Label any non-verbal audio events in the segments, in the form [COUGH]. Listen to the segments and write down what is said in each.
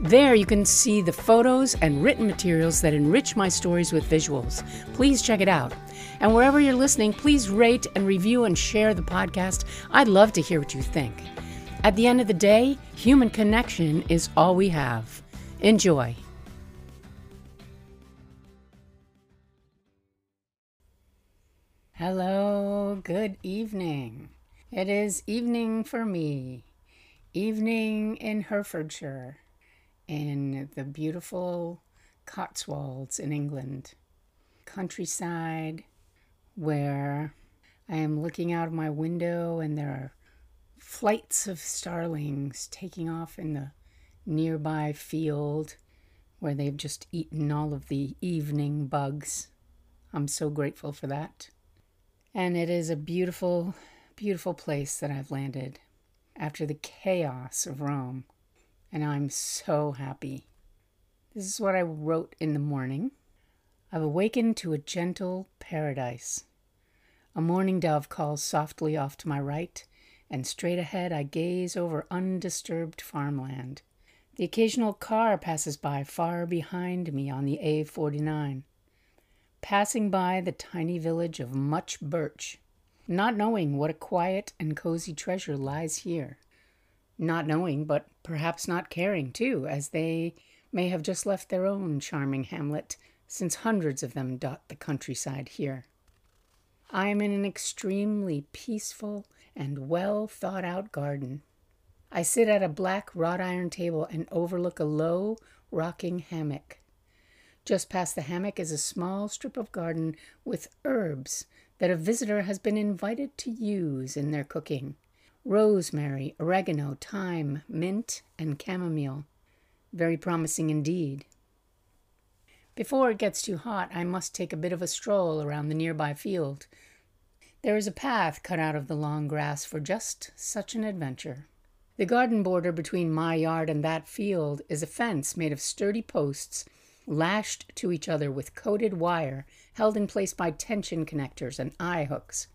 There you can see the photos and written materials that enrich my stories with visuals. Please check it out. And wherever you're listening, please rate and review and share the podcast. I'd love to hear what you think. At the end of the day, human connection is all we have. Enjoy. Hello, good evening. It is evening for me. Evening in Herefordshire in the beautiful Cotswolds in England, countryside where I am looking out of my window and there are flights of starlings taking off in the nearby field where they've just eaten all of the evening bugs. I'm so grateful for that. And it is a beautiful, beautiful place that I've landed after the chaos of Rome and I'm so happy. This is what I wrote in the morning. I've awakened to a gentle paradise. A mourning dove calls softly off to my right, and straight ahead I gaze over undisturbed farmland. The occasional car passes by far behind me on the A49, passing by the tiny village of Much Birch, not knowing what a quiet and cozy treasure lies here not knowing, but perhaps not caring too, as they may have just left their own charming hamlet, since hundreds of them dot the countryside here. I am in an extremely peaceful and well thought out garden. I sit at a black wrought iron table and overlook a low, rocking hammock. Just past the hammock is a small strip of garden with herbs that a visitor has been invited to use in their cooking rosemary, oregano, thyme, mint, and chamomile. Very promising indeed. Before it gets too hot, I must take a bit of a stroll around the nearby field. There is a path cut out of the long grass for just such an adventure. The garden border between my yard and that field is a fence made of sturdy posts lashed to each other with coated wire held in place by tension connectors and eye hooks.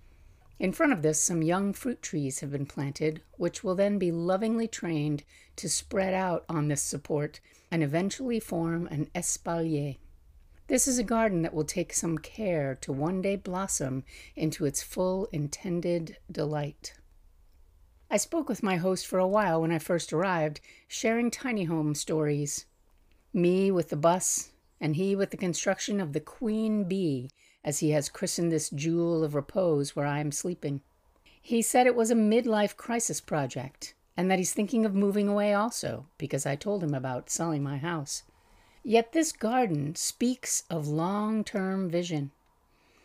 In front of this, some young fruit trees have been planted, which will then be lovingly trained to spread out on this support and eventually form an espalier. This is a garden that will take some care to one day blossom into its full intended delight. I spoke with my host for a while when I first arrived, sharing tiny home stories. Me with the bus, and he with the construction of the Queen Bee as he has christened this jewel of repose where I am sleeping. He said it was a midlife crisis project, and that he's thinking of moving away also, because I told him about selling my house. Yet this garden speaks of long term vision.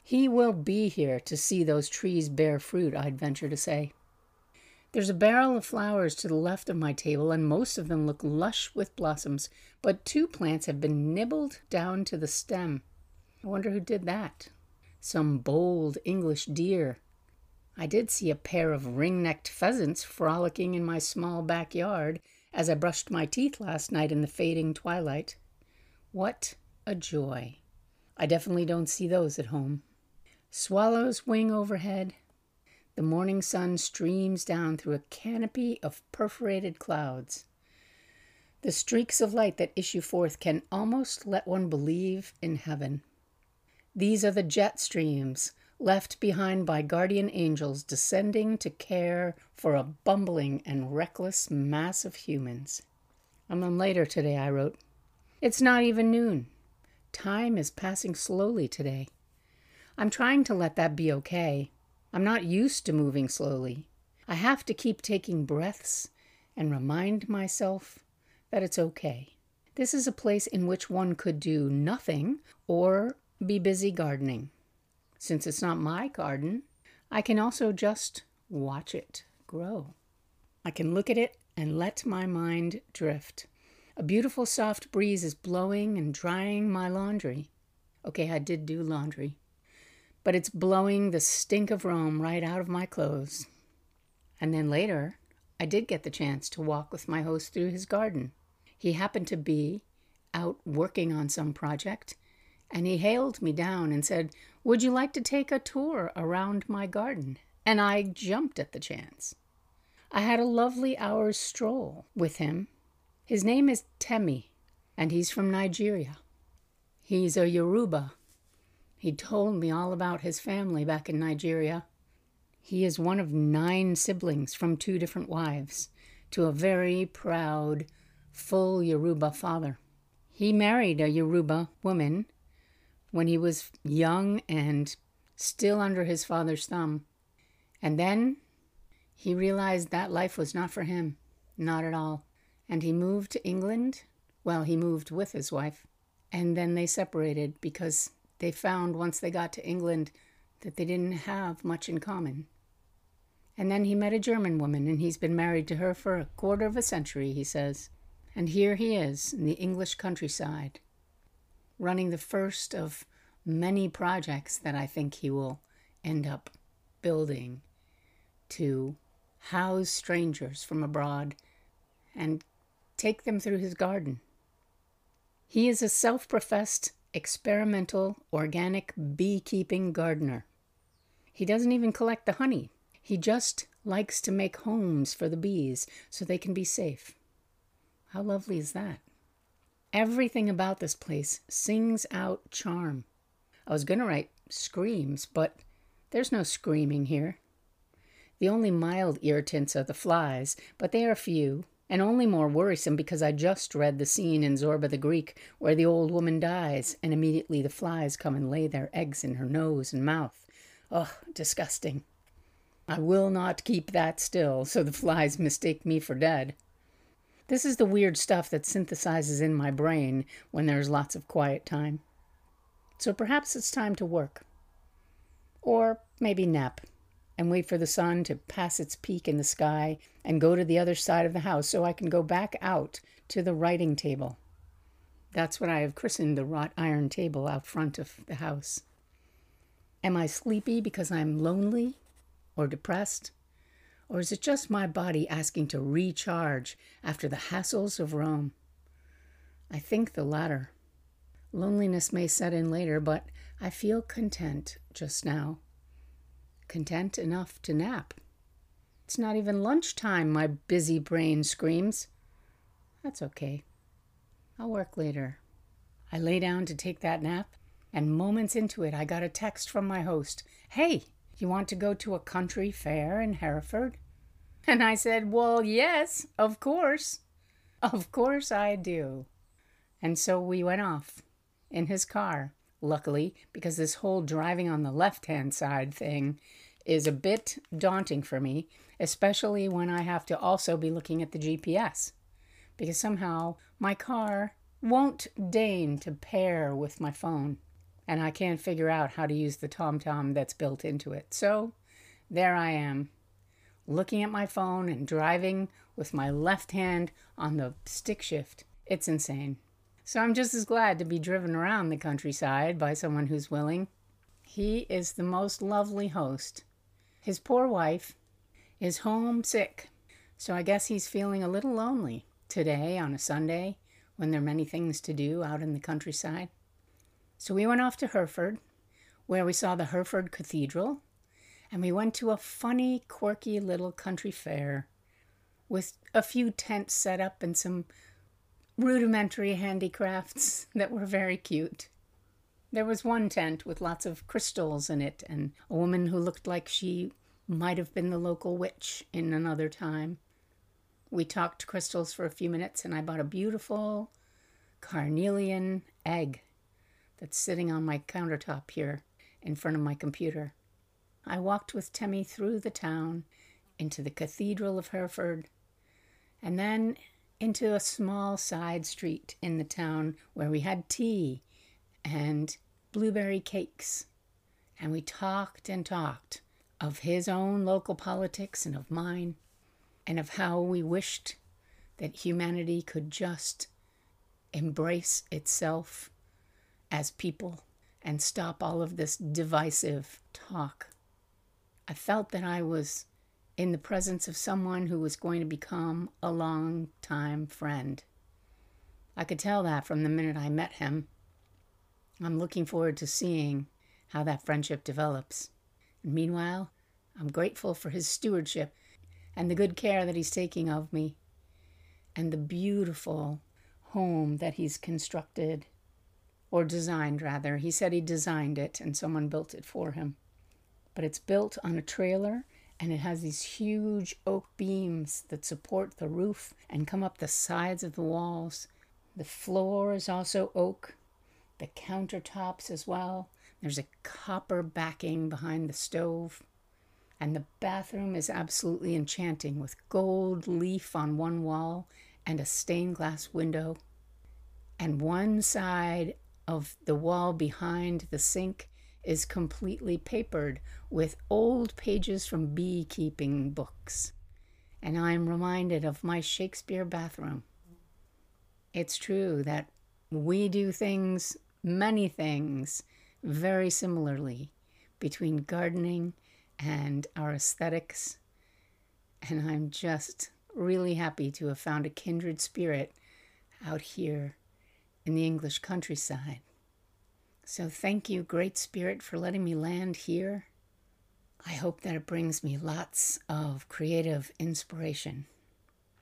He will be here to see those trees bear fruit, I'd venture to say. There's a barrel of flowers to the left of my table, and most of them look lush with blossoms, but two plants have been nibbled down to the stem. I wonder who did that. Some bold English deer. I did see a pair of ring necked pheasants frolicking in my small backyard as I brushed my teeth last night in the fading twilight. What a joy! I definitely don't see those at home. Swallows wing overhead. The morning sun streams down through a canopy of perforated clouds. The streaks of light that issue forth can almost let one believe in heaven. These are the jet streams left behind by guardian angels descending to care for a bumbling and reckless mass of humans. A month later today, I wrote, It's not even noon. Time is passing slowly today. I'm trying to let that be okay. I'm not used to moving slowly. I have to keep taking breaths and remind myself that it's okay. This is a place in which one could do nothing or be busy gardening. Since it's not my garden, I can also just watch it grow. I can look at it and let my mind drift. A beautiful soft breeze is blowing and drying my laundry. Okay, I did do laundry. But it's blowing the stink of Rome right out of my clothes. And then later, I did get the chance to walk with my host through his garden. He happened to be out working on some project, and he hailed me down and said, Would you like to take a tour around my garden? And I jumped at the chance. I had a lovely hour's stroll with him. His name is Temi, and he's from Nigeria. He's a Yoruba. He told me all about his family back in Nigeria. He is one of nine siblings from two different wives to a very proud, full Yoruba father. He married a Yoruba woman when he was young and still under his father's thumb. And then he realized that life was not for him, not at all. And he moved to England. Well, he moved with his wife. And then they separated because they found once they got to England that they didn't have much in common. And then he met a German woman, and he's been married to her for a quarter of a century, he says. And here he is in the English countryside, running the first of many projects that I think he will end up building to house strangers from abroad and take them through his garden. He is a self professed experimental organic beekeeping gardener. He doesn't even collect the honey, he just likes to make homes for the bees so they can be safe. How lovely is that? Everything about this place sings out charm. I was going to write screams, but there's no screaming here. The only mild irritants are the flies, but they are few, and only more worrisome because I just read the scene in Zorba the Greek where the old woman dies, and immediately the flies come and lay their eggs in her nose and mouth. Oh, disgusting. I will not keep that still, so the flies mistake me for dead. This is the weird stuff that synthesizes in my brain when there's lots of quiet time. So perhaps it's time to work. Or maybe nap and wait for the sun to pass its peak in the sky and go to the other side of the house so I can go back out to the writing table. That's what I have christened the wrought iron table out front of the house. Am I sleepy because I'm lonely or depressed? Or is it just my body asking to recharge after the hassles of Rome? I think the latter. Loneliness may set in later, but I feel content just now content enough to nap. It's not even lunchtime, my busy brain screams. That's okay. I'll work later. I lay down to take that nap, and moments into it, I got a text from my host Hey, you want to go to a country fair in Hereford? And I said, Well, yes, of course. Of course I do. And so we went off in his car, luckily, because this whole driving on the left hand side thing is a bit daunting for me, especially when I have to also be looking at the GPS, because somehow my car won't deign to pair with my phone, and I can't figure out how to use the TomTom that's built into it. So there I am, looking at my phone and driving with my left hand on the stick shift. It's insane. So I'm just as glad to be driven around the countryside by someone who's willing. He is the most lovely host. His poor wife is homesick, so I guess he's feeling a little lonely today on a Sunday when there are many things to do out in the countryside. So we went off to Hereford, where we saw the Hereford Cathedral, and we went to a funny, quirky little country fair with a few tents set up and some rudimentary handicrafts [LAUGHS] that were very cute. There was one tent with lots of crystals in it, and a woman who looked like she might have been the local witch in another time. We talked crystals for a few minutes, and I bought a beautiful carnelian egg that's sitting on my countertop here in front of my computer. I walked with Temi through the town into the Cathedral of Hereford and then into a small side street in the town where we had tea and blueberry cakes. And we talked and talked of his own local politics and of mine, and of how we wished that humanity could just embrace itself as people and stop all of this divisive talk. I felt that I was in the presence of someone who was going to become a long time friend. I could tell that from the minute I met him. I'm looking forward to seeing how that friendship develops. And meanwhile, I'm grateful for his stewardship and the good care that he's taking of me and the beautiful home that he's constructed or designed, rather. He said he designed it and someone built it for him. But it's built on a trailer and it has these huge oak beams that support the roof and come up the sides of the walls. The floor is also oak, the countertops as well. There's a copper backing behind the stove. And the bathroom is absolutely enchanting with gold leaf on one wall and a stained glass window. And one side of the wall behind the sink is completely papered with old pages from beekeeping books. And I'm reminded of my Shakespeare bathroom. It's true that we do things, many things, very similarly between gardening and our aesthetics. And I'm just really happy to have found a kindred spirit out here in the English countryside. So thank you, Great Spirit, for letting me land here. I hope that it brings me lots of creative inspiration,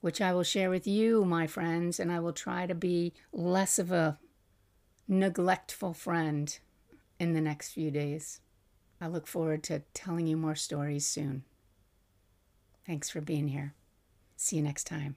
which I will share with you, my friends, and I will try to be less of a neglectful friend in the next few days. I look forward to telling you more stories soon. Thanks for being here. See you next time.